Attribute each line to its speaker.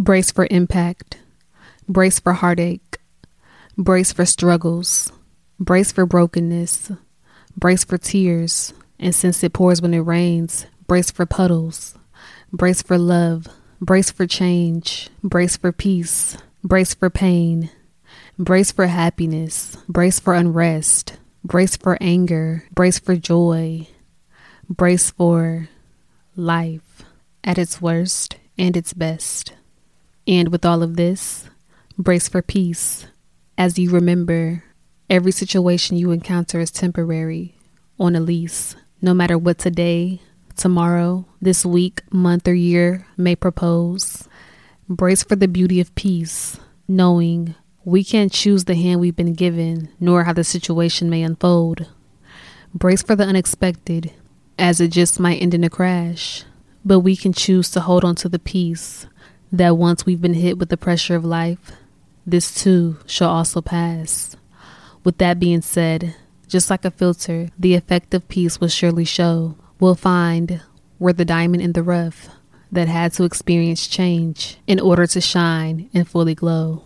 Speaker 1: Brace for impact. Brace for heartache. Brace for struggles. Brace for brokenness. Brace for tears. And since it pours when it rains, brace for puddles. Brace for love. Brace for change. Brace for peace. Brace for pain. Brace for happiness. Brace for unrest. Brace for anger. Brace for joy. Brace for life at its worst and its best. And with all of this, brace for peace as you remember every situation you encounter is temporary on a lease. No matter what today, tomorrow, this week, month, or year may propose, brace for the beauty of peace, knowing we can't choose the hand we've been given, nor how the situation may unfold. Brace for the unexpected, as it just might end in a crash. But we can choose to hold on to the peace that once we've been hit with the pressure of life, this too shall also pass. With that being said, just like a filter, the effect of peace will surely show. We'll find where the diamond in the rough that had to experience change in order to shine and fully glow.